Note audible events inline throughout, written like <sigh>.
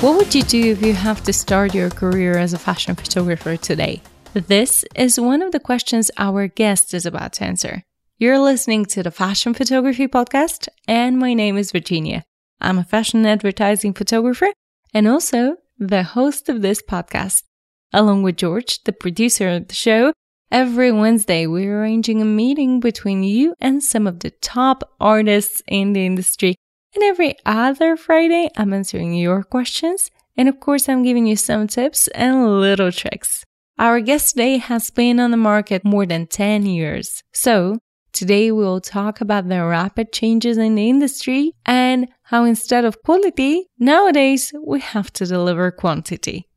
What would you do if you have to start your career as a fashion photographer today? This is one of the questions our guest is about to answer. You're listening to the Fashion Photography Podcast, and my name is Virginia. I'm a fashion advertising photographer and also the host of this podcast. Along with George, the producer of the show, every Wednesday we're arranging a meeting between you and some of the top artists in the industry and every other Friday, I'm answering your questions. And of course, I'm giving you some tips and little tricks. Our guest today has been on the market more than 10 years. So today we'll talk about the rapid changes in the industry and how instead of quality, nowadays we have to deliver quantity.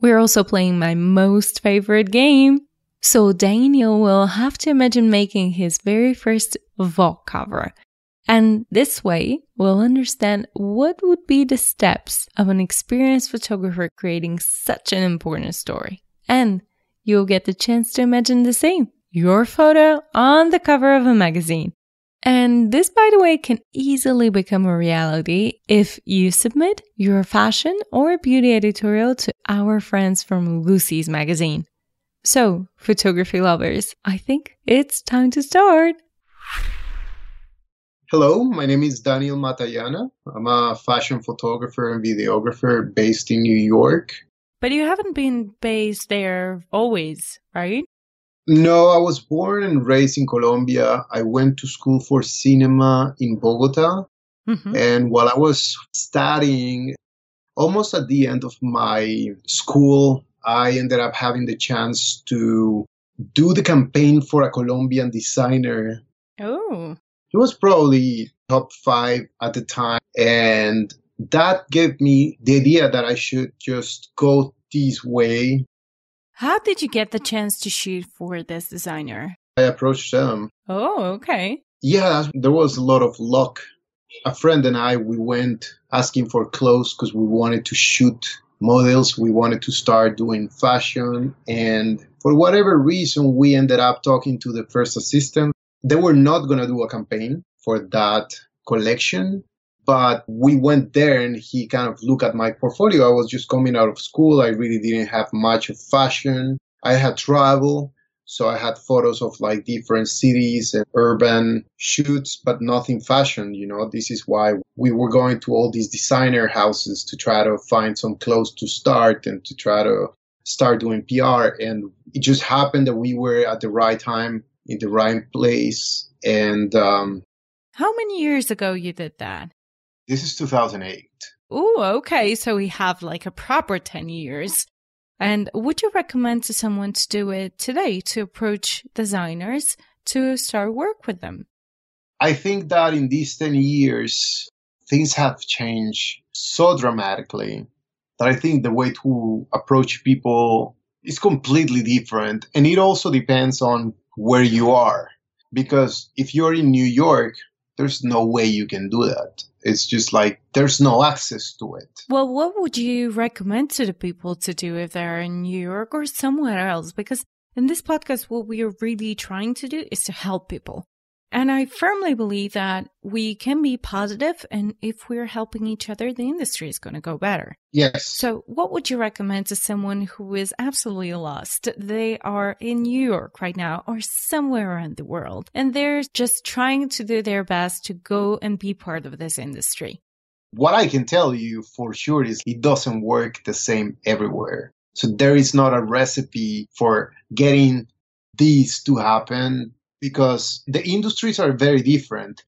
We're also playing my most favorite game. So Daniel will have to imagine making his very first Vogue cover. And this way, we'll understand what would be the steps of an experienced photographer creating such an important story. And you'll get the chance to imagine the same your photo on the cover of a magazine. And this, by the way, can easily become a reality if you submit your fashion or beauty editorial to our friends from Lucy's magazine. So, photography lovers, I think it's time to start. Hello, my name is Daniel Matallana. I'm a fashion photographer and videographer based in New York. But you haven't been based there always, right? No, I was born and raised in Colombia. I went to school for cinema in Bogota. Mm-hmm. And while I was studying, almost at the end of my school, I ended up having the chance to do the campaign for a Colombian designer. Oh he was probably top five at the time. And that gave me the idea that I should just go this way. How did you get the chance to shoot for this designer? I approached them. Oh, okay. Yeah, there was a lot of luck. A friend and I, we went asking for clothes because we wanted to shoot models. We wanted to start doing fashion. And for whatever reason, we ended up talking to the first assistant they were not going to do a campaign for that collection, but we went there and he kind of looked at my portfolio. I was just coming out of school. I really didn't have much of fashion. I had travel. So I had photos of like different cities and urban shoots, but nothing fashion. You know, this is why we were going to all these designer houses to try to find some clothes to start and to try to start doing PR. And it just happened that we were at the right time in the right place. And um, how many years ago you did that? This is 2008. Oh, okay. So we have like a proper 10 years. And would you recommend to someone to do it today to approach designers to start work with them? I think that in these 10 years, things have changed so dramatically that I think the way to approach people is completely different. And it also depends on where you are. Because if you're in New York, there's no way you can do that. It's just like there's no access to it. Well, what would you recommend to the people to do if they're in New York or somewhere else? Because in this podcast, what we are really trying to do is to help people. And I firmly believe that we can be positive, and if we're helping each other, the industry is going to go better. Yes. So, what would you recommend to someone who is absolutely lost? They are in New York right now or somewhere around the world, and they're just trying to do their best to go and be part of this industry. What I can tell you for sure is it doesn't work the same everywhere. So, there is not a recipe for getting these to happen because the industries are very different.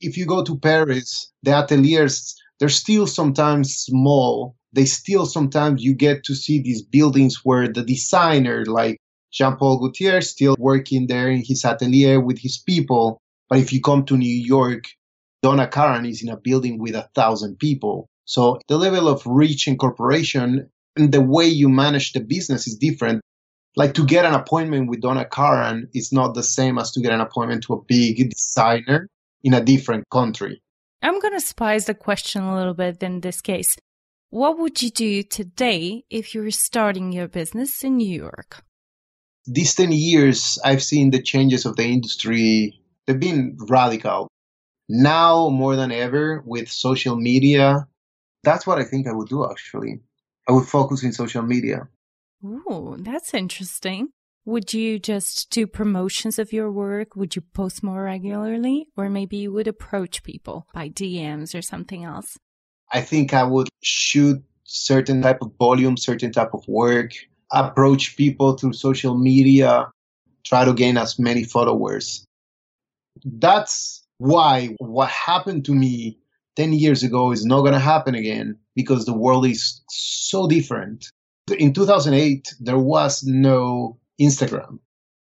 If you go to Paris, the ateliers, they're still sometimes small. They still sometimes you get to see these buildings where the designer, like Jean Paul Gaultier, still working there in his atelier with his people. But if you come to New York, Donna Karan is in a building with a thousand people. So the level of reach and corporation and the way you manage the business is different like to get an appointment with Donna Karan is not the same as to get an appointment to a big designer in a different country. I'm going to spice the question a little bit in this case. What would you do today if you were starting your business in New York? These 10 years, I've seen the changes of the industry. They've been radical. Now, more than ever, with social media, That's what I think I would do actually. I would focus in social media. Ooh, that's interesting. Would you just do promotions of your work? Would you post more regularly? Or maybe you would approach people by DMs or something else? I think I would shoot certain type of volume, certain type of work, approach people through social media, try to gain as many followers. That's why what happened to me 10 years ago is not going to happen again because the world is so different. In 2008, there was no Instagram.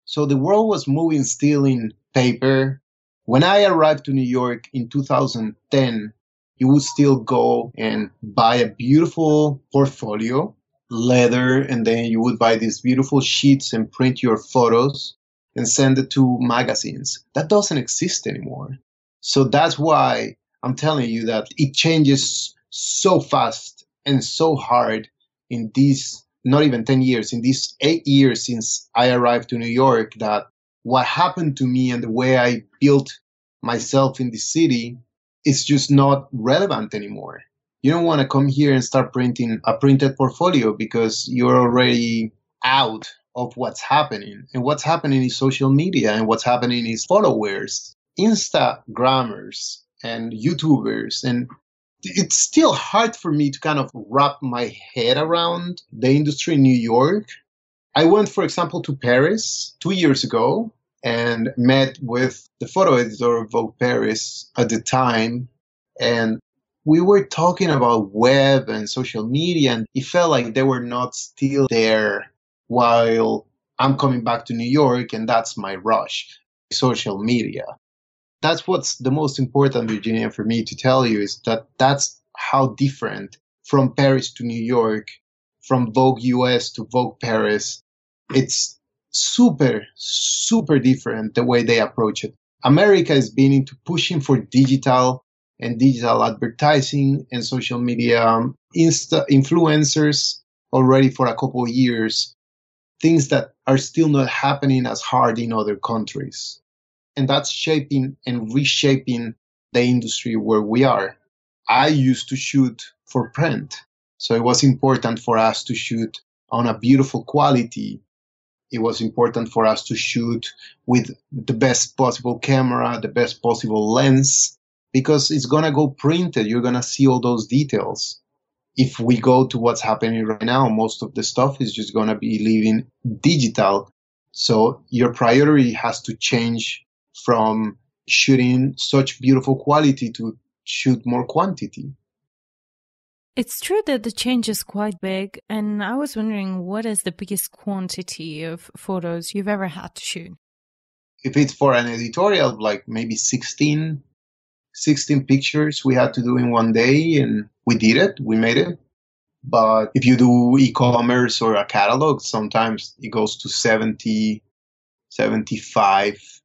So the world was moving still in paper. When I arrived to New York in 2010, you would still go and buy a beautiful portfolio, leather, and then you would buy these beautiful sheets and print your photos and send it to magazines. That doesn't exist anymore. So that's why I'm telling you that it changes so fast and so hard in these not even 10 years, in these eight years since I arrived to New York, that what happened to me and the way I built myself in the city is just not relevant anymore. You don't want to come here and start printing a printed portfolio because you're already out of what's happening. And what's happening is social media and what's happening is followers, Instagrammers and YouTubers and it's still hard for me to kind of wrap my head around the industry in New York. I went, for example, to Paris two years ago and met with the photo editor of Vogue Paris at the time. And we were talking about web and social media, and it felt like they were not still there while I'm coming back to New York, and that's my rush social media that's what's the most important, Virginia, for me to tell you is that that's how different from Paris to New York, from Vogue US to Vogue Paris. It's super, super different the way they approach it. America has been into pushing for digital and digital advertising and social media um, insta influencers already for a couple of years, things that are still not happening as hard in other countries and that's shaping and reshaping the industry where we are. I used to shoot for print. So it was important for us to shoot on a beautiful quality. It was important for us to shoot with the best possible camera, the best possible lens, because it's going to go printed. You're going to see all those details. If we go to what's happening right now, most of the stuff is just going to be living digital. So your priority has to change from shooting such beautiful quality to shoot more quantity. It's true that the change is quite big, and I was wondering what is the biggest quantity of photos you've ever had to shoot? If it's for an editorial, like maybe 16, 16 pictures we had to do in one day, and we did it, we made it. But if you do e commerce or a catalog, sometimes it goes to 70, 75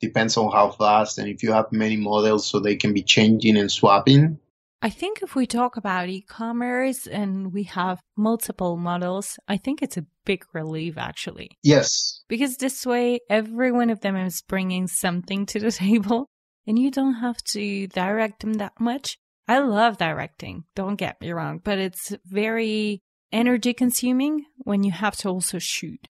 depends on how fast and if you have many models so they can be changing and swapping. I think if we talk about e commerce and we have multiple models, I think it's a big relief actually. Yes. Because this way, every one of them is bringing something to the <laughs> table and you don't have to direct them that much. I love directing, don't get me wrong, but it's very energy consuming when you have to also shoot.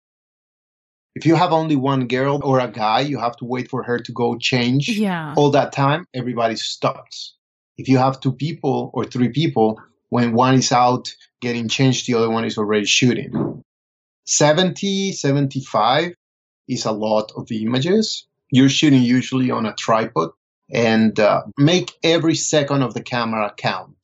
If you have only one girl or a guy, you have to wait for her to go change. Yeah. All that time, everybody stops. If you have two people or three people, when one is out getting changed, the other one is already shooting. 70, 75 is a lot of images. You're shooting usually on a tripod and uh, make every second of the camera count.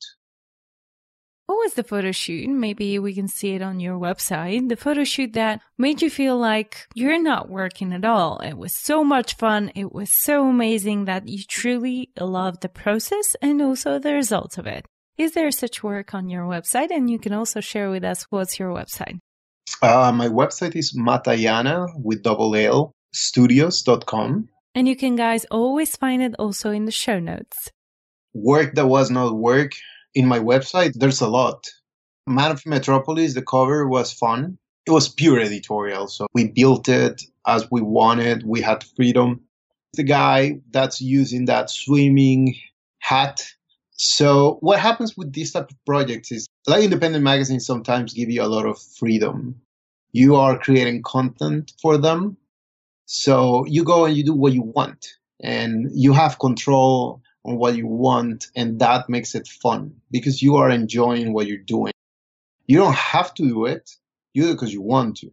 What was the photo shoot? Maybe we can see it on your website. The photo shoot that made you feel like you're not working at all. It was so much fun. It was so amazing that you truly loved the process and also the results of it. Is there such work on your website? And you can also share with us what's your website. Uh, my website is Matallana with double L studios.com. And you can guys always find it also in the show notes. Work that was not work in my website, there's a lot. Man of Metropolis, the cover was fun. It was pure editorial. So we built it as we wanted. We had freedom. The guy that's using that swimming hat So what happens with these type of projects is like independent magazines sometimes give you a lot of freedom. You are creating content for them. So you go and you do what you want and you have control on what you want and that makes it fun because you are enjoying what you're doing. You don't have to do it. You do it because you want to.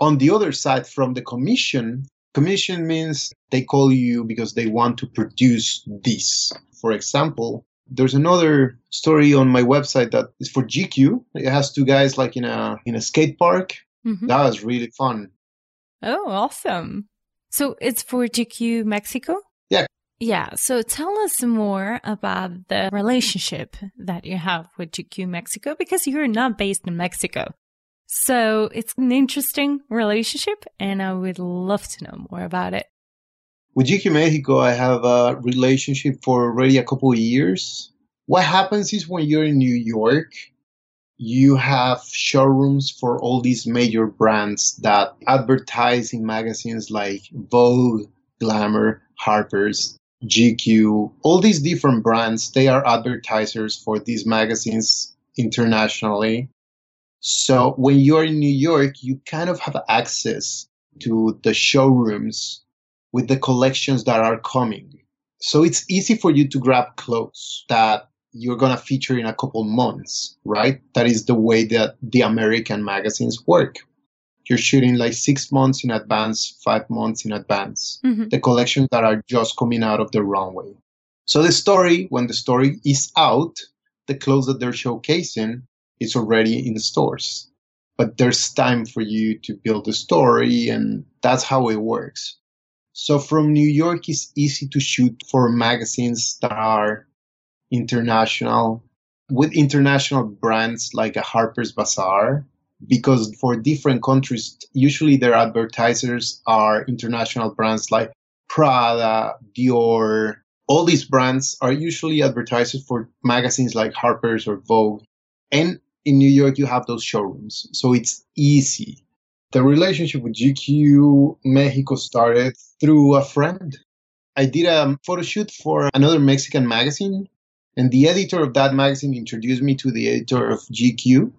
On the other side, from the commission, commission means they call you because they want to produce this. For example, there's another story on my website that is for GQ. It has two guys like in a in a skate park. Mm-hmm. That was really fun. Oh, awesome. So it's for GQ Mexico? Yeah. Yeah. So tell us more about the relationship that you have with GQ Mexico because you're not based in Mexico. So it's an interesting relationship and I would love to know more about it. With GQ Mexico, I have a relationship for already a couple of years. What happens is when you're in New York, you have showrooms for all these major brands that advertise in magazines like Vogue, Glamour, Harper's, GQ, all these different brands, they are advertisers for these magazines internationally. So when you're in New York, you kind of have access to the showrooms with the collections that are coming. So it's easy for you to grab clothes that you're going to feature in a couple months, right? That is the way that the American magazines work. You're shooting like six months in advance, five months in advance, mm-hmm. the collections that are just coming out of the runway. So the story, when the story is out, the clothes that they're showcasing is already in the stores. But there's time for you to build the story and that's how it works. So from New York, it's easy to shoot for magazines that are international with international brands like a Harper's Bazaar because for different countries, usually their advertisers are international brands like Prada, Dior. All these brands are usually advertisers for magazines like Harper's or Vogue. And in New York, you have those showrooms. So it's easy the relationship with GQ Mexico started through a friend. I did a photo shoot for another Mexican magazine, and the editor of that magazine introduced me to the editor of GQ.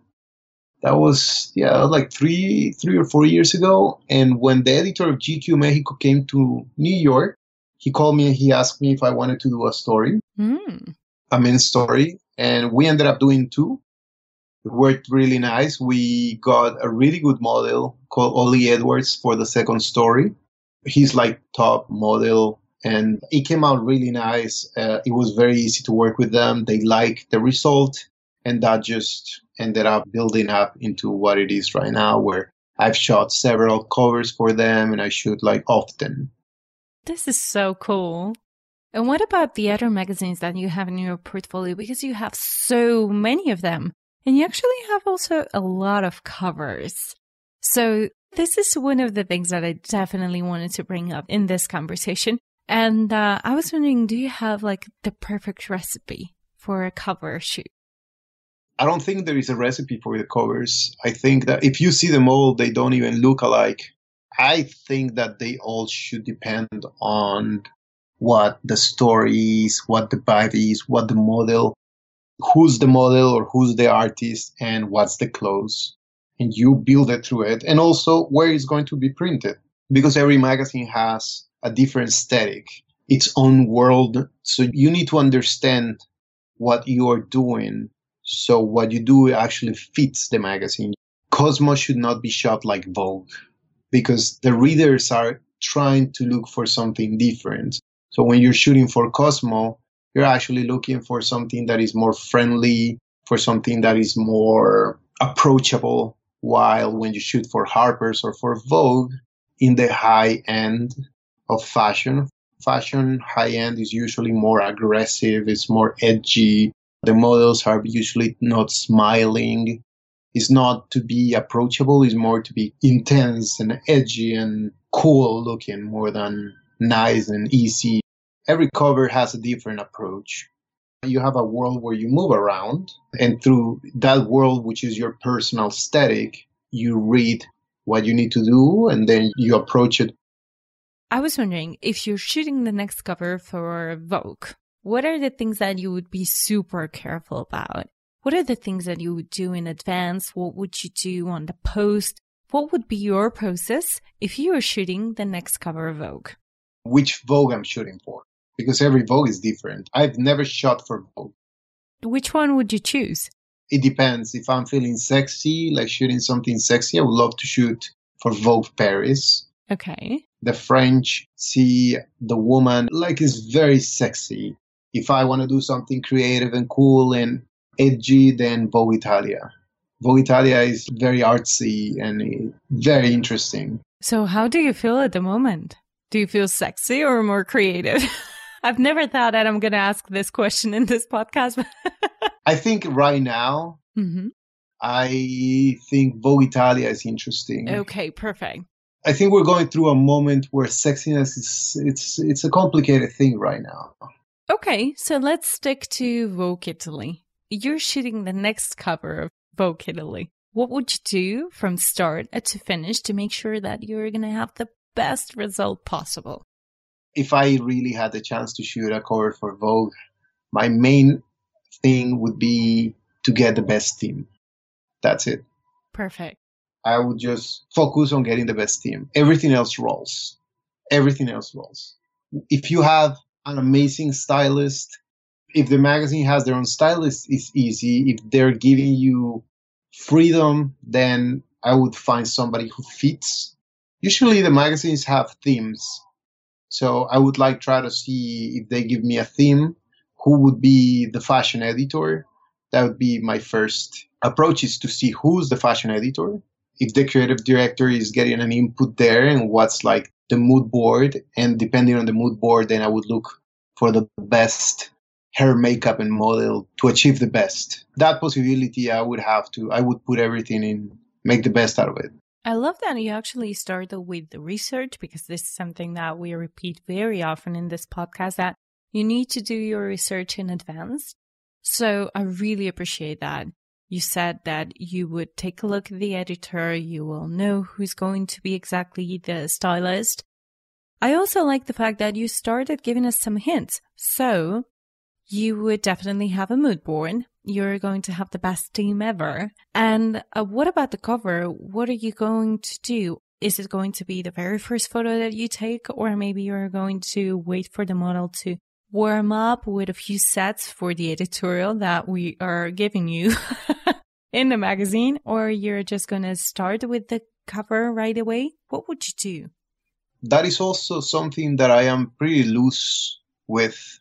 That was yeah, like three three or four years ago. And when the editor of GQ Mexico came to New York, he called me and he asked me if I wanted to do a story, mm. a men's story, and we ended up doing two it worked really nice. We got a really good model called Ollie Edwards for the second story. He's like top model and it came out really nice. Uh, it was very easy to work with them. They liked the result and that just ended up building up into what it is right now where I've shot several covers for them and I shoot like often. This is so cool. And what about the other magazines that you have in your portfolio? Because you have so many of them. And you actually have also a lot of covers. So this is one of the things that I definitely wanted to bring up in this conversation. And uh, I was wondering, do you have like the perfect recipe for a cover shoot? I don't think there is a recipe for the covers. I think that if you see them all, they don't even look alike. I think that they all should depend on what the story is, what the vibe is, what the model who's the model or who's the artist and what's the clothes. And you build it through it. And also where it's going to be printed because every magazine has a different aesthetic, its own world. So you need to understand what you are doing. So what you do actually fits the magazine. Cosmo should not be shot like Vogue because the readers are trying to look for something different. So when you're shooting for Cosmo, you're actually looking for something that is more friendly, for something that is more approachable. While when you shoot for Harper's or for Vogue, in the high end of fashion, fashion high end is usually more aggressive, it's more edgy. The models are usually not smiling. It's not to be approachable, it's more to be intense and edgy and cool looking more than nice and easy every cover has a different approach. You have a world where you move around, and through that world, which is your personal aesthetic, you read what you need to do and then you approach it. I was wondering if you're shooting the next cover for Vogue, what are the things that you would be super careful about? What are the things that you would do in advance? What would you do on the post? What would be your process if you were shooting the next cover of Vogue? Which Vogue I'm shooting for? Because every Vogue is different. I've never shot for Vogue. Which one would you choose? It depends. If I'm feeling sexy, like shooting something sexy, I would love to shoot for Vogue Paris. Okay. The French see the woman like is very sexy. If I want to do something creative and cool and edgy, then Vogue Italia. Vogue Italia is very artsy and very interesting. So, how do you feel at the moment? Do you feel sexy or more creative? <laughs> I've never thought that I'm going to ask this question in this podcast. <laughs> I think right now, mm-hmm. I think Vogue Italia is interesting. Okay, perfect. I think we're going through a moment where sexiness is it's it's a complicated thing right now. Okay, so let's stick to Vogue Italy. You're shooting the next cover of Vogue Italy. What would you do from start to finish to make sure that you're going to have the best result possible? If I really had the chance to shoot a cover for Vogue, my main thing would be to get the best team. That's it. Perfect. I would just focus on getting the best team. Everything else rolls. Everything else rolls. If you have an amazing stylist, if the magazine has their own stylist, it's easy. If they're giving you freedom, then I would find somebody who fits. Usually the magazines have themes. So I would like try to see if they give me a theme, who would be the fashion editor. That would be my first approach is to see who's the fashion editor. If the creative director is getting an input there and what's like the mood board. And depending on the mood board, then I would look for the best hair, makeup, and model to achieve the best. That possibility, I would have to, I would put everything in, make the best out of it. I love that you actually started with the research because this is something that we repeat very often in this podcast that you need to do your research in advance. So I really appreciate that. You said that you would take a look at the editor, you will know who's going to be exactly the stylist. I also like the fact that you started giving us some hints. So you would definitely have a mood board. You're going to have the best team ever. And uh, what about the cover? What are you going to do? Is it going to be the very first photo that you take, or maybe you're going to wait for the model to warm up with a few sets for the editorial that we are giving you <laughs> in the magazine, or you're just going to start with the cover right away? What would you do? That is also something that I am pretty loose with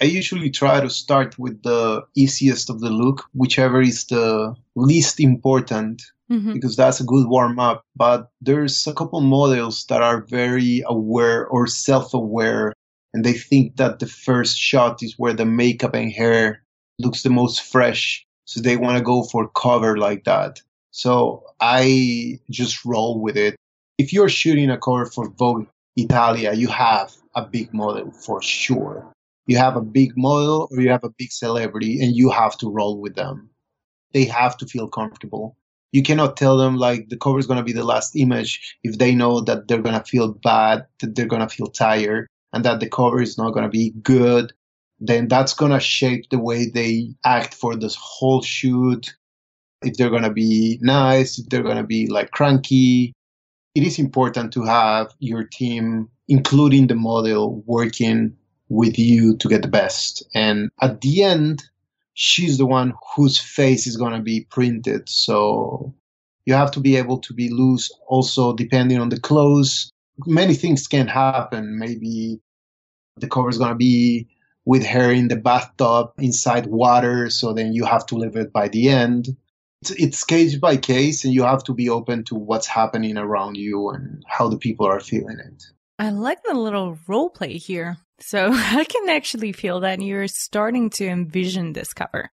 I usually try to start with the easiest of the look, whichever is the least important, mm-hmm. because that's a good warm up. But there's a couple models that are very aware or self aware, and they think that the first shot is where the makeup and hair looks the most fresh. So they want to go for cover like that. So I just roll with it. If you're shooting a cover for Vogue Italia, you have a big model for sure you have a big model or you have a big celebrity and you have to roll with them. They have to feel comfortable. You cannot tell them like the cover is going to be the last image if they know that they're going to feel bad, that they're going to feel tired, and that the cover is not going to be good. Then that's going to shape the way they act for this whole shoot. If they're going to be nice, if they're going to be like cranky. It is important to have your team, including the model, working with you to get the best. And at the end, she's the one whose face is going to be printed. So you have to be able to be loose also depending on the clothes. Many things can happen. Maybe the cover is going to be with her in the bathtub inside water. So then you have to leave it by the end. It's, case by case and you have to be open to what's happening around you and how the people are feeling it. I like the little role play here. So <laughs> I can actually feel that you're starting to envision this cover.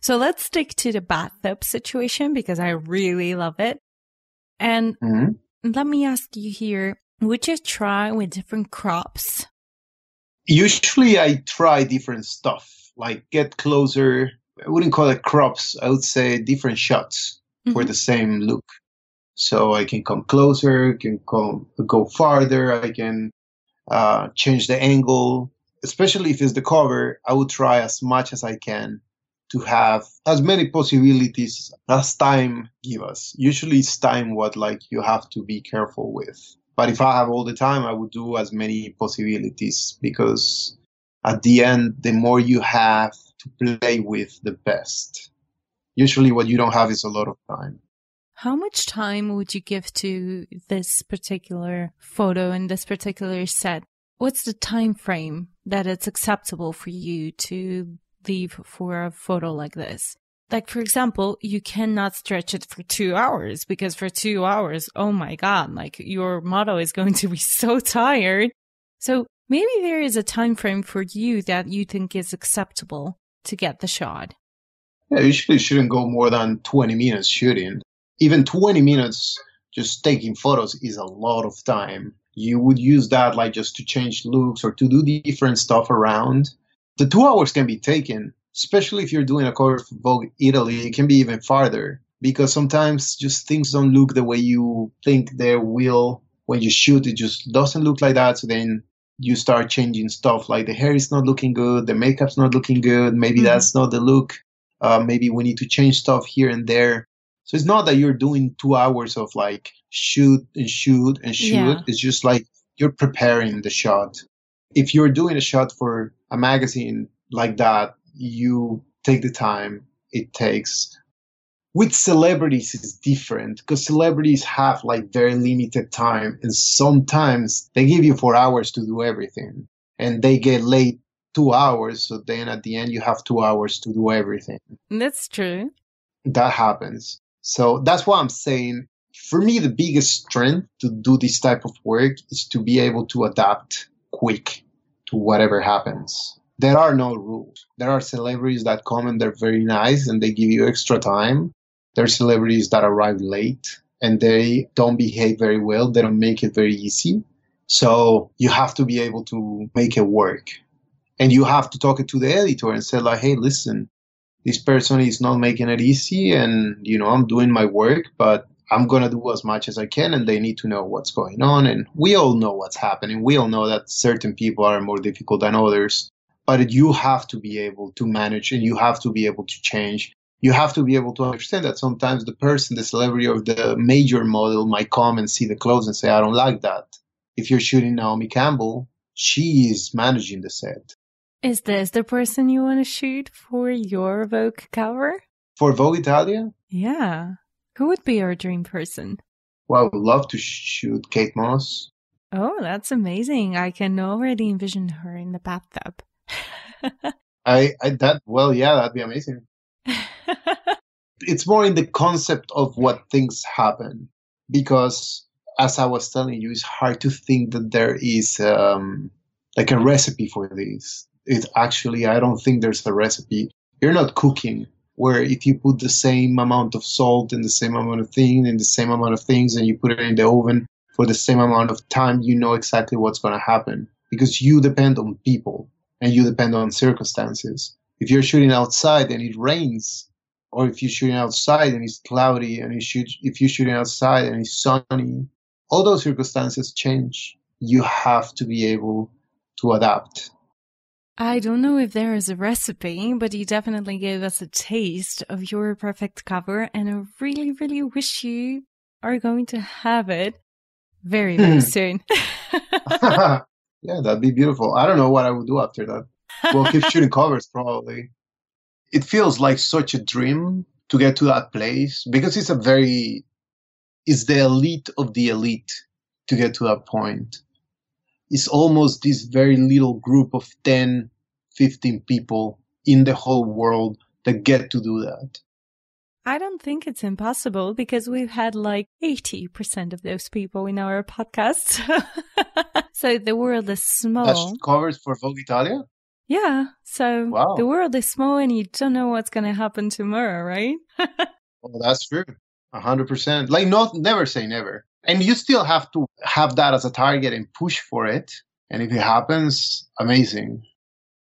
So let's stick to the bathtub situation because I really love it. And mm-hmm. let me ask you here, would you try with different crops? Usually I try different stuff, like get closer. I wouldn't call it crops. I would say different shots mm-hmm. for the same look. So I can come closer, can come, go farther. I can uh, change the angle. especially if it's the cover, I would try as much as I can to have as many possibilities as time give us. Usually it's time what like you have to be careful with. But if I have all the time, I would do as many possibilities because at the end, the more you have to play with, the best. Usually what you don't have is a lot of time. How much time would you give to this particular photo and this particular set? What's the time frame that it's acceptable for you to leave for a photo like this? Like, for example, you cannot stretch it for two hours because for two hours, oh my God, like your model is going to be so tired. So maybe there is a time frame for you that you think is acceptable to get the shot. Yeah, usually shouldn't go more than 20 minutes shooting. Even 20 minutes just taking photos is a lot of time. You would use that like just to change looks or to do different stuff around. The two hours can be taken, especially if you're doing a cover for Vogue Italy, it can be even farther because sometimes just things don't look the way you think they will when you shoot. It just doesn't look like that. So then you start changing stuff like the hair is not looking good, the makeup's not looking good, maybe mm-hmm. that's not the look. Uh, maybe we need to change stuff here and there. So it's not that you're doing two hours of like shoot and shoot and shoot. Yeah. It's just like you're preparing the shot. If you're doing a shot for a magazine like that, you take the time it takes with celebrities is different because celebrities have like very limited time and sometimes they give you four hours to do everything and they get late two hours so then at the end you have two hours to do everything. That's true. That happens. So that's why i'm saying. For me the biggest strength to do this type of work is to be able to adapt quick to whatever happens. There are no rules. There are celebrities that come and they're very nice and they give you extra time there are celebrities that arrive late and they don't behave very well. They don't make it very easy. So you have to be able to make it work. And you have to talk it to the editor and say like, hey, listen, this person is not making it easy and, you know, I'm doing my work, but I'm going to do as much as I can and they need to know what's going on. And we all know what's happening. We all know that certain people are more difficult than others, but you have to be able to manage and you have to be able to change you have to be able to understand that sometimes the person, the celebrity or the major model might come and see the clothes and say, I don't like that. If you're shooting Naomi Campbell, she is managing the set. Is this the person you want to shoot for your Vogue cover? For Vogue Italia? Yeah. Who would be your dream person? Well, I would love to shoot Kate Moss. Oh, that's amazing. I can already envision her in the bathtub. <laughs> I, I that well, yeah, that'd be amazing. <laughs> it's more in the concept of what things happen because as i was telling you it's hard to think that there is um, like a recipe for this. It actually i don't think there's a recipe. You're not cooking where if you put the same amount of salt and the same amount of thing and the same amount of things and you put it in the oven for the same amount of time you know exactly what's going to happen because you depend on people and you depend on circumstances. If you're shooting outside and it rains or if you're shooting outside and it's cloudy and you shoot, if you're shooting outside and it's sunny, all those circumstances change. You have to be able to adapt. I don't know if there is a recipe, but you definitely gave us a taste of your perfect cover, and I really, really wish you are going to have it very, very <laughs> soon. <laughs> <laughs> yeah, that'd be beautiful. I don't know what I would do after that. Well, keep shooting covers probably it feels like such a dream to get to that place because it's a very it's the elite of the elite to get to that point it's almost this very little group of 10 15 people in the whole world that get to do that I don't think it's impossible because we've had like 80% of those people in our <laughs> podcast. <laughs> so the world is small. That covers for Vogue Italia? Yeah. So wow. the world is small and you don't know what's going to happen tomorrow, right? <laughs> well, that's true. A hundred percent. Like not, never say never. And you still have to have that as a target and push for it. And if it happens, amazing.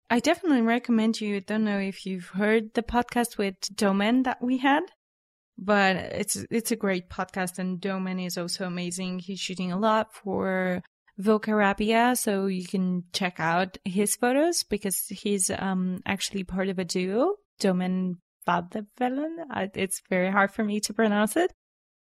I definitely recommend you. I don't know if you've heard the podcast with Domen that we had, but it's it's a great podcast. And Domen is also amazing. He's shooting a lot for Vogue Arabia, so you can check out his photos because he's um, actually part of a duo, Domen Vadevelen. It's very hard for me to pronounce it.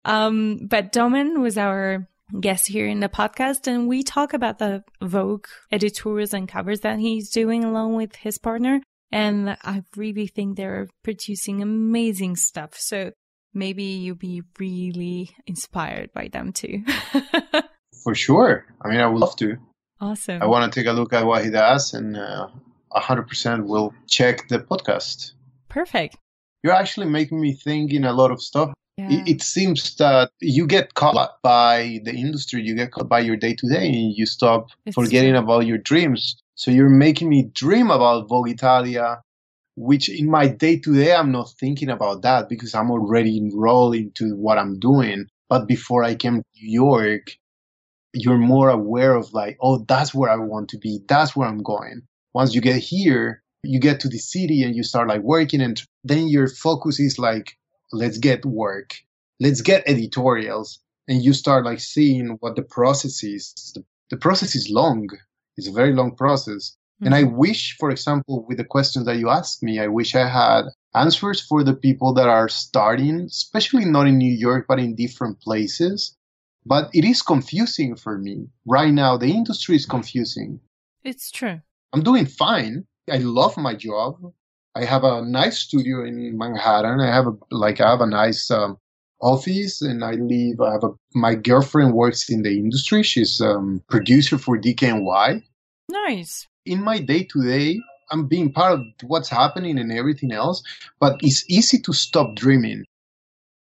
Um, but Domen was our guest here in the podcast, and we talk about the Vogue editors and covers that he's doing along with his partner. And I really think they're producing amazing stuff. So maybe you'll be really inspired by them too. <laughs> For sure. I mean, I would love to. Awesome. I want to take a look at what he does and uh, 100% will check the podcast. Perfect. You're actually making me think in a lot of stuff. Yeah. It, it seems that you get caught by the industry, you get caught by your day to day, and you stop It's forgetting true. about your dreams. So you're making me dream about Vogue Italia, which in my day to day, I'm not thinking about that because I'm already enrolled into what I'm doing. But before I came to New York, you're more aware of like, oh, that's where I want to be. That's where I'm going. Once you get here, you get to the city and you start like working and then your focus is like, let's get work. Let's get editorials. And you start like seeing what the process is. The, the process is long. It's a very long process. And I mm-hmm. wish, for example, with the questions that you asked me, I wish I had answers for the people that are starting, especially not in New York, but in different places. But it is confusing for me. Right now, the industry is confusing. It's true. I'm doing fine. I love my job. I have a nice studio in Manhattan. I have a, like, I have a nice, um, office and I live, I have a, my girlfriend works in the industry. She's, um, producer for DKNY Nice. in my day to day, I'm being part of what's happening and everything else, but it's easy to stop dreaming.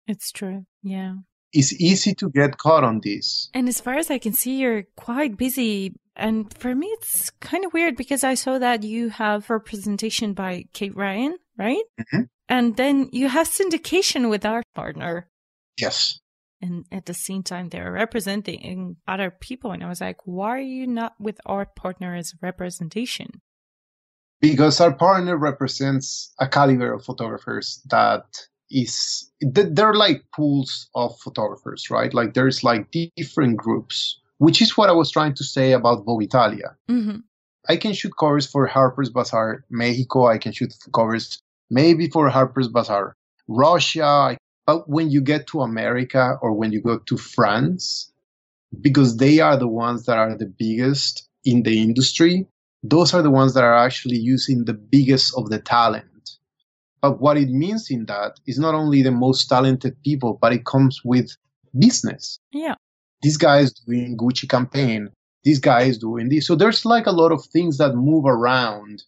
It's true. Yeah. It's easy to get caught on this. And as far as I can see, you're quite busy. And for me, it's kind of weird because I saw that you have representation by Kate Ryan, right? Mhm. And then you have syndication with Art Partner. Yes. And at the same time, they're representing other people. And I was like, why are you not with Art Partner as representation? Because Art Partner represents a caliber of photographers that is, they're like pools of photographers, right? Like there's like different groups, which is what I was trying to say about Vogue Italia. hmm I can shoot covers for Harper's Bazaar Mexico. I can shoot covers maybe for Harper's Bazaar Russia. But when you get to America or when you go to France, because they are the ones that are the biggest in the industry, those are the ones that are actually using the biggest of the talent. But what it means in that is not only the most talented people, but it comes with business Yeah. this guy is doing Gucci campaign. This guy is doing this. So there's like a lot of things that move around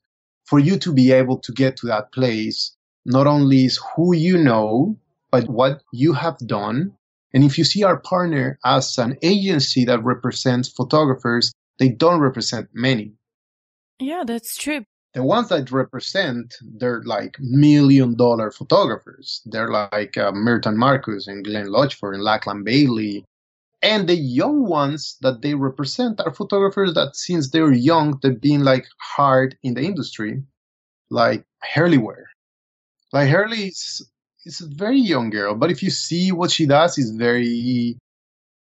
for you to be able to get to that place. Not only is who you know, but what you have done. And if you see Art Partner as an agency that represents photographers, they don't represent many. Yeah, that's true. The ones that represent, they're like million dollar photographers. They're like uh, Mert and Marcus and Glen Luchford and Lachlan Bailey. And the young ones that they represent are photographers that since they're young, they've been like hard in the industry, like Harley. Like Harley is, is a very young girl, but if you see what she does, is very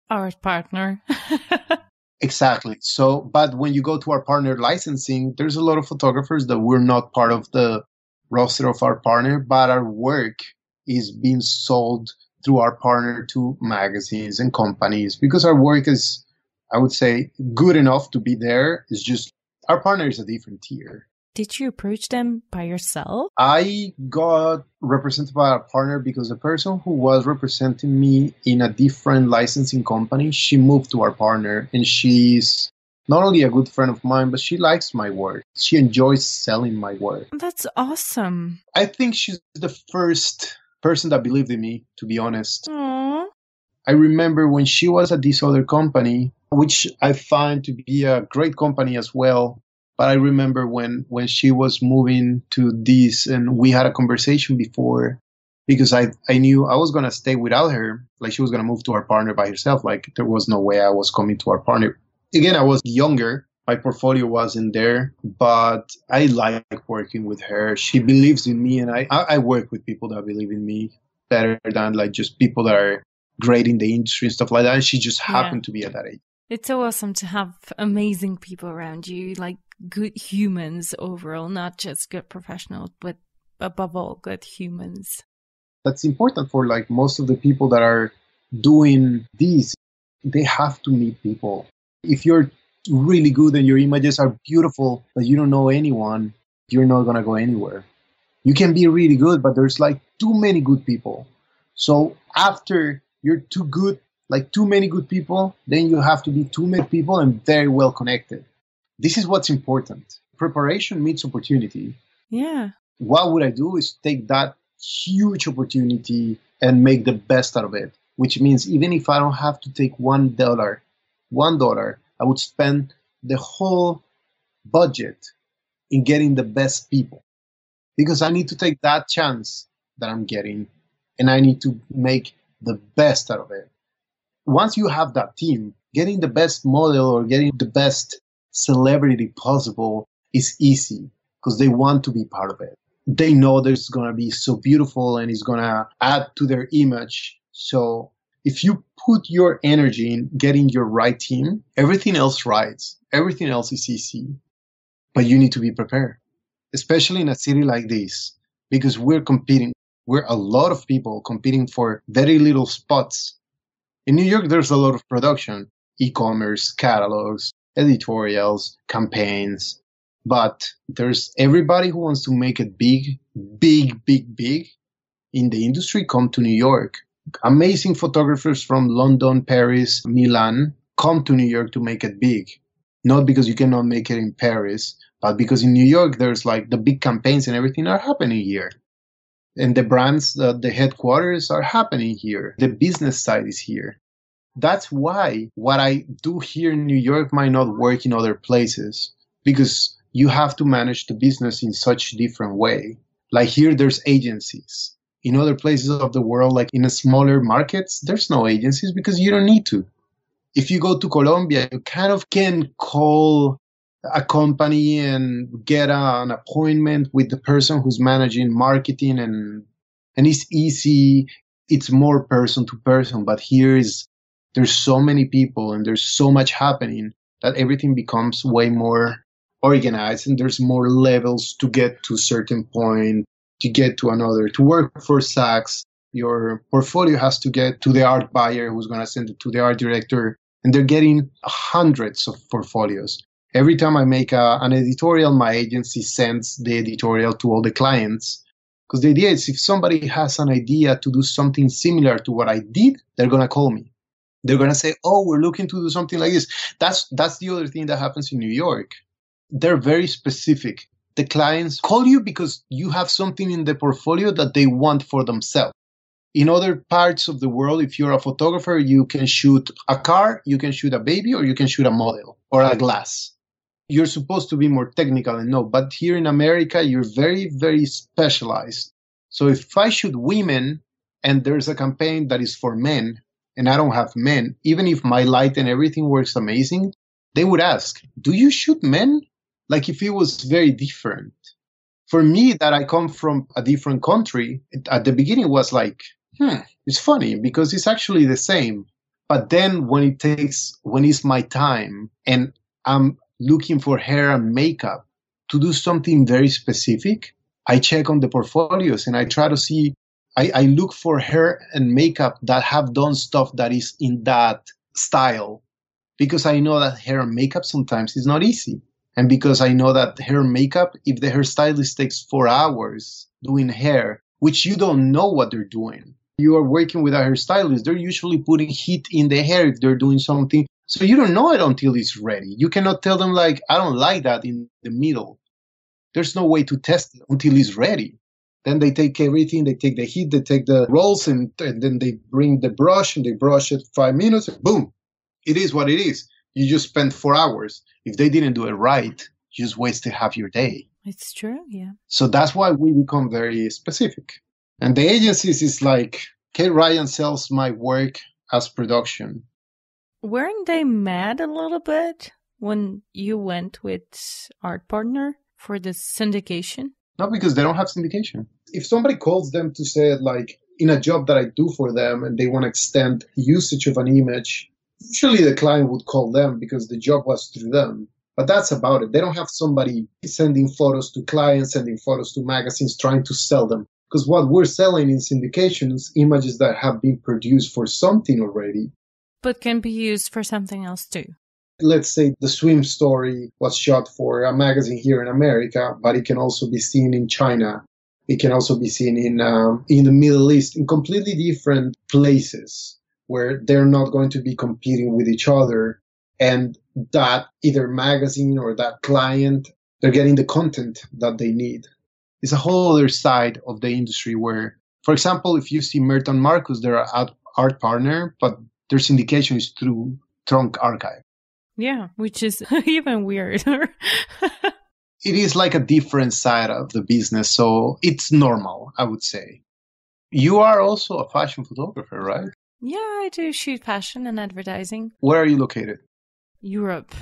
Art Partner. <laughs> Exactly. So, but when you go to Art Partner licensing, there's a lot of photographers that we're not part of the roster of Art Partner, but our work is being sold through Art Partner to magazines and companies because our work is, I would say, good enough to be there. It's just Art Partner is a different tier. Did you approach them by yourself? I got represented by a partner because the person who was representing me in a different licensing company, she moved to Art Partner and she's not only a good friend of mine, but she likes my work. She enjoys selling my work. That's awesome. I think she's the first person that believed in me, to be honest. Aww. I remember when she was at this other company, which I find to be a great company as well. But I remember when, when she was moving to this and we had a conversation before because I, I knew I was going to stay without her. Like she was going to move to Art Partner by herself. Like there was no way I was coming to Art Partner. Again, I was younger. My portfolio wasn't there, but I like working with her. She believes in me and I, I work with people that believe in me better than like just people that are great in the industry and stuff like that. And she just Yeah. happened to be at that age. It's so awesome to have amazing people around you, like good humans overall, not just good professionals, but above all, good humans. That's important for like most of the people that are doing this. They have to meet people. If you're really good and your images are beautiful, but you don't know anyone, you're not going to go anywhere. You can be really good, but there's like too many good people. So after you're too good, like too many good people, then you have to be too many people and very well connected. This is what's important. Preparation meets opportunity. Yeah. What would I do is take that huge opportunity and make the best out of it, which means even if I don't have to take one dollar, one dollar, I would spend the whole budget in getting the best people because I need to take that chance that I'm getting and I need to make the best out of it. Once you have that team, getting the best model or getting the best celebrity possible is easy because they want to be part of it. They know that it's going to be so beautiful and it's going to add to their image. So if you put your energy in getting your right team, everything else rides. Everything else is easy. But you need to be prepared, especially in a city like this, because we're competing we're a lot of people competing for very little spots. In New York, there's a lot of production, e-commerce, catalogs, editorials, campaigns, but there's everybody who wants to make it big, big, big, big in the industry come to New York. Amazing photographers from London, Paris, Milan come to New York to make it big. Not because you cannot make it in Paris, but because in New York, there's like the big campaigns and everything are happening here and the brands, uh, the headquarters are happening here. The business side is here. That's why what I do here in New York might not work in other places because you have to manage the business in such different way. Like here, there's agencies. In other places of the world, like in smaller markets, there's no agencies because you don't need to. If you go to Colombia, you kind of can call a company and get a, an appointment with the person who's managing marketing and and it's easy it's more person to person but here is there's so many people and there's so much happening that everything becomes way more organized and there's more levels to get to certain point to get to another to work for Saks. Your portfolio has to get to the art buyer who's going to send it to the art director and they're getting hundreds of portfolios every time I make a, an editorial, my agency sends the editorial to all the clients. Because the idea is if somebody has an idea to do something similar to what I did, they're going to call me. They're going to say, "Oh, we're looking to do something like this." That's that's the other thing that happens in New York. They're very specific. The clients call you because you have something in the portfolio that they want for themselves. In other parts of the world, if you're a photographer, you can shoot a car, you can shoot a baby, or you can shoot a model or a glass you're supposed to be more technical and no, but here in America, you're very, very specialized. So if I shoot women and there's a campaign that is for men and I don't have men, even if my light and everything works amazing, they would ask, do you shoot men? Like if it was very different. For me, that I come from a different country, at the beginning was like, hmm, it's funny because it's actually the same. But then when it takes, when it's my time and I'm looking for hair and makeup to do something very specific, I check on the portfolios and I try to see, I, I look for hair and makeup that have done stuff that is in that style because I know that hair and makeup sometimes is not easy. And because I know that hair and makeup, if the hairstylist takes four hours doing hair, which you don't know what they're doing, you are working with a hairstylist, they're usually putting heat in the hair if they're doing something so you don't know it until it's ready. You cannot tell them like, I don't like that in the middle. There's no way to test it until it's ready. Then they take everything, they take the heat, they take the rolls, and, and then they bring the brush and they brush it five minutes. boom, it is what it is. You just spent four hours. If they didn't do it right, you just wasted half your day. It's true, yeah. So that's why we become very specific. And the agencies is like, Kate Ryan sells my work as production weren't they mad a little bit when you went with Art Partner for the syndication? Not because they don't have syndication. If somebody calls them to say, like, in a job that I do for them and they want to extend usage of an image, Usually the client would call them because the job was through them. But that's about it. They don't have somebody sending photos to clients, sending photos to magazines, trying to sell them. Because what we're selling in syndication is images that have been produced for something already. But can be used for something else too. Let's say the swim story was shot for a magazine here in America, but it can also be seen in China. It can also be seen in um, in the Middle East, in completely different places where they're not going to be competing with each other and that either magazine or that client they're getting the content that they need it's a whole other side of the industry where for example if you see Mert and Marcus they're an art partner but their syndication is through trunk archive yeah which is <laughs> even weirder <laughs> it is like a different side of the business so it's normal i would say you are also a fashion photographer right yeah, I do shoot fashion and advertising. Where are you located? Europe.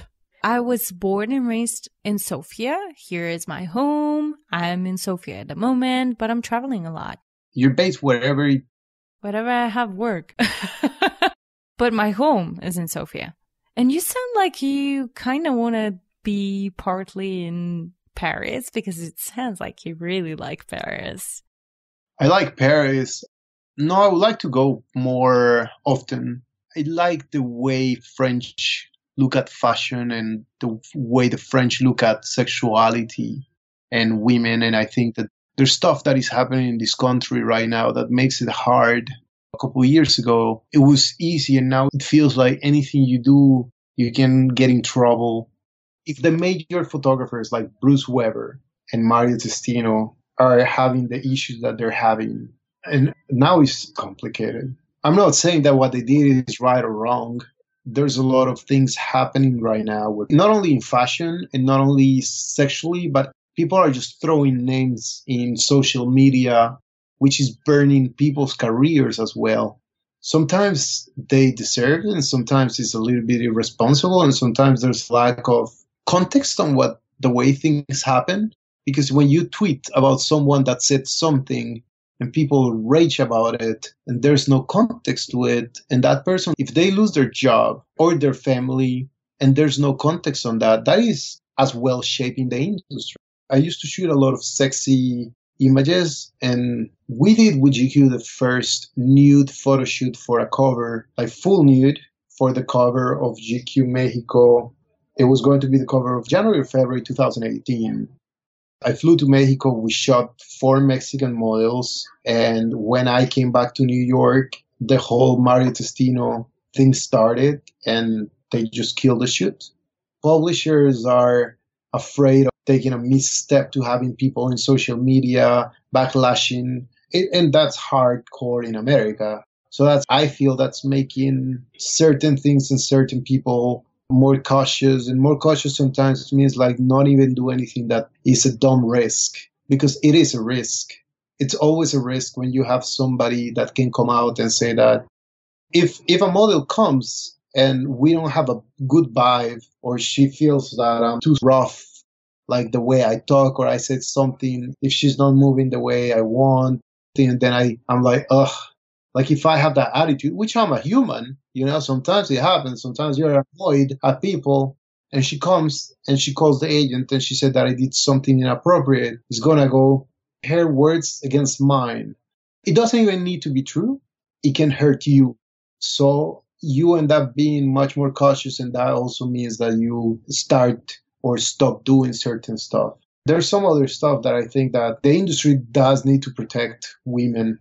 I was born and raised in Sofia. Here is my home. I'm in Sofia at the moment, but I'm traveling a lot. You're based wherever you... Wherever I have work. <laughs> but my home is in Sofia. And you sound like you kind of want to be partly in Paris because it sounds like you really like Paris. I like Paris. No, I would like to go more often. I like the way French look at fashion and the way the French look at sexuality and women. And I think that there's stuff that is happening in this country right now that makes it hard. A couple years ago, it was easy, and now it feels like anything you do, you can get in trouble. If the major photographers like Bruce Weber and Mario Testino are having the issues that they're having, and now it's complicated. I'm not saying that what they did is right or wrong there's a lot of things happening right now not only in fashion and not only sexually, but people are just throwing names in social media, which is burning people's careers as well. Sometimes they deserve it, and sometimes it's a little bit irresponsible, and sometimes there's lack of context on what the way things happen. Because when you tweet about someone that said something and people rage about it and there's no context to it and that person if they lose their job or their family and there's no context on that that is as well shaping the industry i used to shoot a lot of sexy images and we did with gq the first nude photo shoot for a cover like full nude for the cover of gq mexico it was going to be the cover of january or february 2018 I flew to Mexico. We shot four Mexican models. And when I came back to New York, the whole Mario Testino thing started and they just killed the shoot. Publishers are afraid taking a misstep to having people in social media backlashing. It, and that's hardcore in America. So that's, I feel that's making certain things and certain people more cautious and more cautious sometimes means like not even do anything that is a dumb risk because it is a risk it's always a risk when you have somebody that can come out and say that if if a model comes and we don't have a good vibe or she feels that i'm too rough like the way i talk or i said something if she's not moving the way i want then i i'm like ugh like if i have that attitude which i'm a human you know, sometimes it happens. Sometimes you're annoyed at people and she comes and she calls the agent and she said that I did something inappropriate. It's gonna go her words against mine. It doesn't even need to be true. It can hurt you. So you end up being much more cautious and that also means that you start or stop doing certain stuff. There's some other stuff that I think that the industry does need to protect women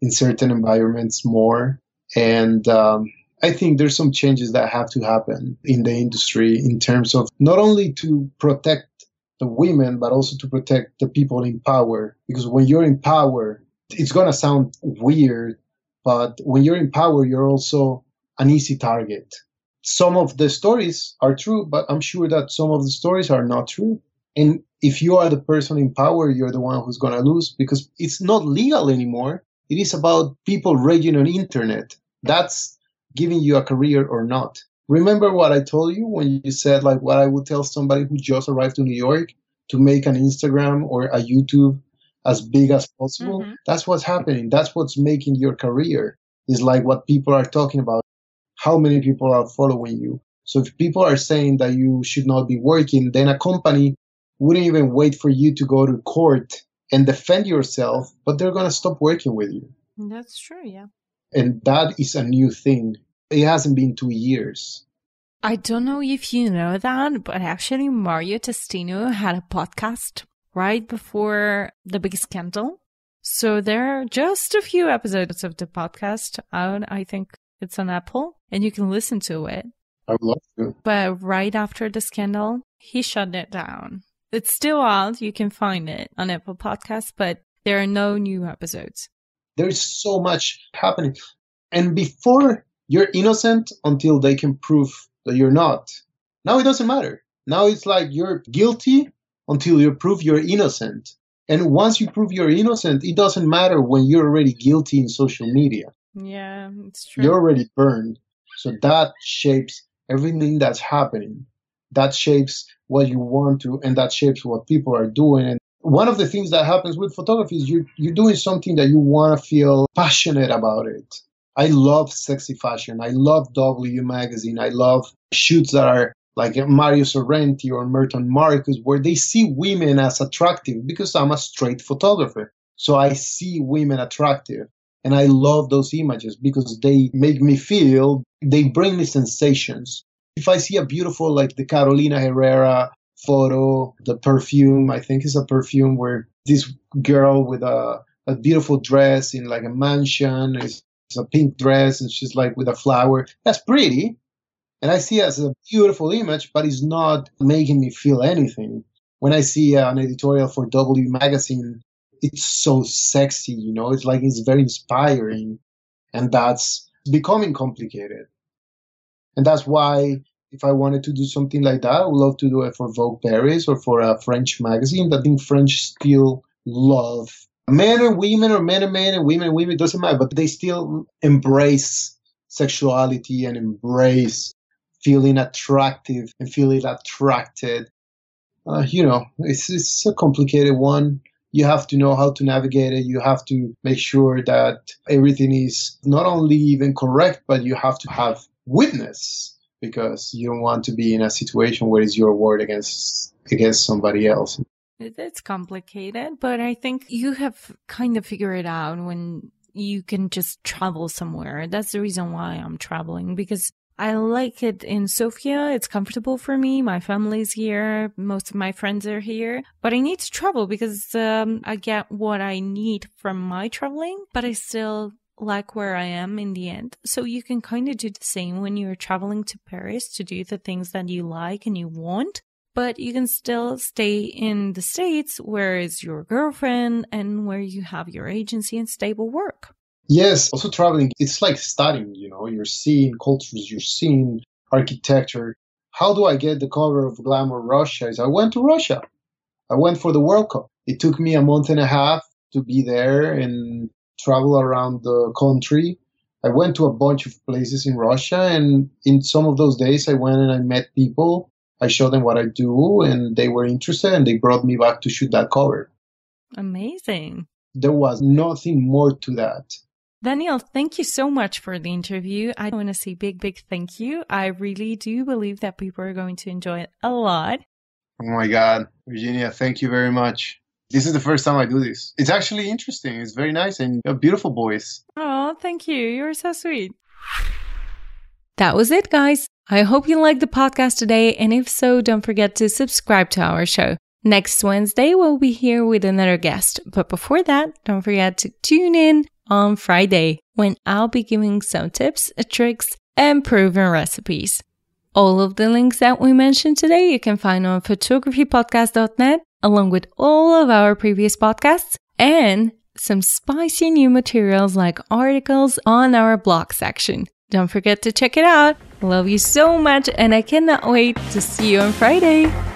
in certain environments more. And um, I think there's some changes that have to happen in the industry in terms of not only to protect the women, but also to protect the people in power. Because when you're in power, it's going to sound weird, but when you're in power, you're also an easy target. Some of the stories are true, but I'm sure that some of the stories are not true. And if you are the person in power, you're the one who's going to lose because it's not legal anymore. It is about people raging on internet. That's giving you a career or not. Remember what I told you when you said like what I would tell somebody who just arrived to New York to make an Instagram or a YouTube as big as possible? Mm-hmm. That's what's happening. That's what's making your career. Is like what people are talking about. How many people are following you. So if people are saying that you should not be working, then a company wouldn't even wait for you to go to court and defend yourself, but they're going to stop working with you. That's true, yeah. And that is a new thing. It hasn't been two years. I don't know if you know that, but actually Mario Testino had a podcast right before the big scandal. So there are just a few episodes of the podcast out. I think it's on Apple and you can listen to it. I would love to. But right after the scandal, he shut it down. It's still out. You can find it on Apple Podcasts, but there are no new episodes. There's so much happening. And before you're innocent until they can prove that you're not. Now it doesn't matter. Now it's like you're guilty until you prove you're innocent. And once you prove you're innocent, it doesn't matter when you're already guilty in social media. Yeah, it's true. You're already burned. So that shapes everything that's happening. That shapes what you want to, and that shapes what people are doing. And one of the things that happens with photography is you, you're doing something that you want to feel passionate about it. I love sexy fashion. I love W magazine. I love shoots that are like Mario Sorrenti or Mert and Marcus, where they see women as attractive because I'm a straight photographer. So I see women attractive. And I love those images because they make me feel, they bring me sensations. If I see a beautiful, like the Carolina Herrera photo, the perfume, I think is a perfume where this girl with a, a beautiful dress in like a mansion is a pink dress and she's like with a flower. That's pretty. And I see it as a beautiful image, but it's not making me feel anything. When I see an editorial for W magazine, it's so sexy, you know, it's like it's very inspiring. And that's becoming complicated. And that's why if I wanted to do something like that, I would love to do it for Vogue Paris or for a French magazine. That in French still love men and women or men and men and women and women, doesn't matter, but they still embrace sexuality and embrace feeling attractive and feeling attracted. Uh, you know, it's, it's a complicated one. You have to know how to navigate it. You have to make sure that everything is not only even correct, but you have to have witness because you don't want to be in a situation where it's your word against against somebody else. It's complicated, but I think you have kind of figured it out when you can just travel somewhere. That's the reason why I'm traveling because I like it in Sofia. It's comfortable for me. My family's here. Most of my friends are here, but I need to travel because um, I get what I need from my traveling, but I still like where I am in the end. So you can kind of do the same when you're traveling to Paris to do the things that you like and you want but you can still stay in the States where is your girlfriend and where you have your agency and stable work. Yes, also traveling, it's like studying, you know, you're seeing cultures, you're seeing architecture. How do I get the cover of Glamour Russia? Is I went to Russia. I went for the World Cup. It took me a month and a half to be there and travel around the country. I went to a bunch of places in Russia, and in some of those days, I went and I met people I showed them what I do and they were interested and they brought me back to shoot that cover. Amazing. There was nothing more to that. Daniel, thank you so much for the interview. I want to say big, big thank you. I really do believe that people are going to enjoy it a lot. Oh my God. Virginia, thank you very much. This is the first time I do this. It's actually interesting. It's very nice and a beautiful voice. Oh, thank you. You're so sweet. That was it, guys. I hope you liked the podcast today, and if so, don't forget to subscribe to our show. Next Wednesday, we'll be here with another guest. But before that, don't forget to tune in on Friday when I'll be giving some tips, tricks, and proven recipes. All of the links that we mentioned today you can find on photographypodcast.net, along with all of our previous podcasts and some spicy new materials like articles on our blog section. Don't forget to check it out. Love you so much, and I cannot wait to see you on Friday.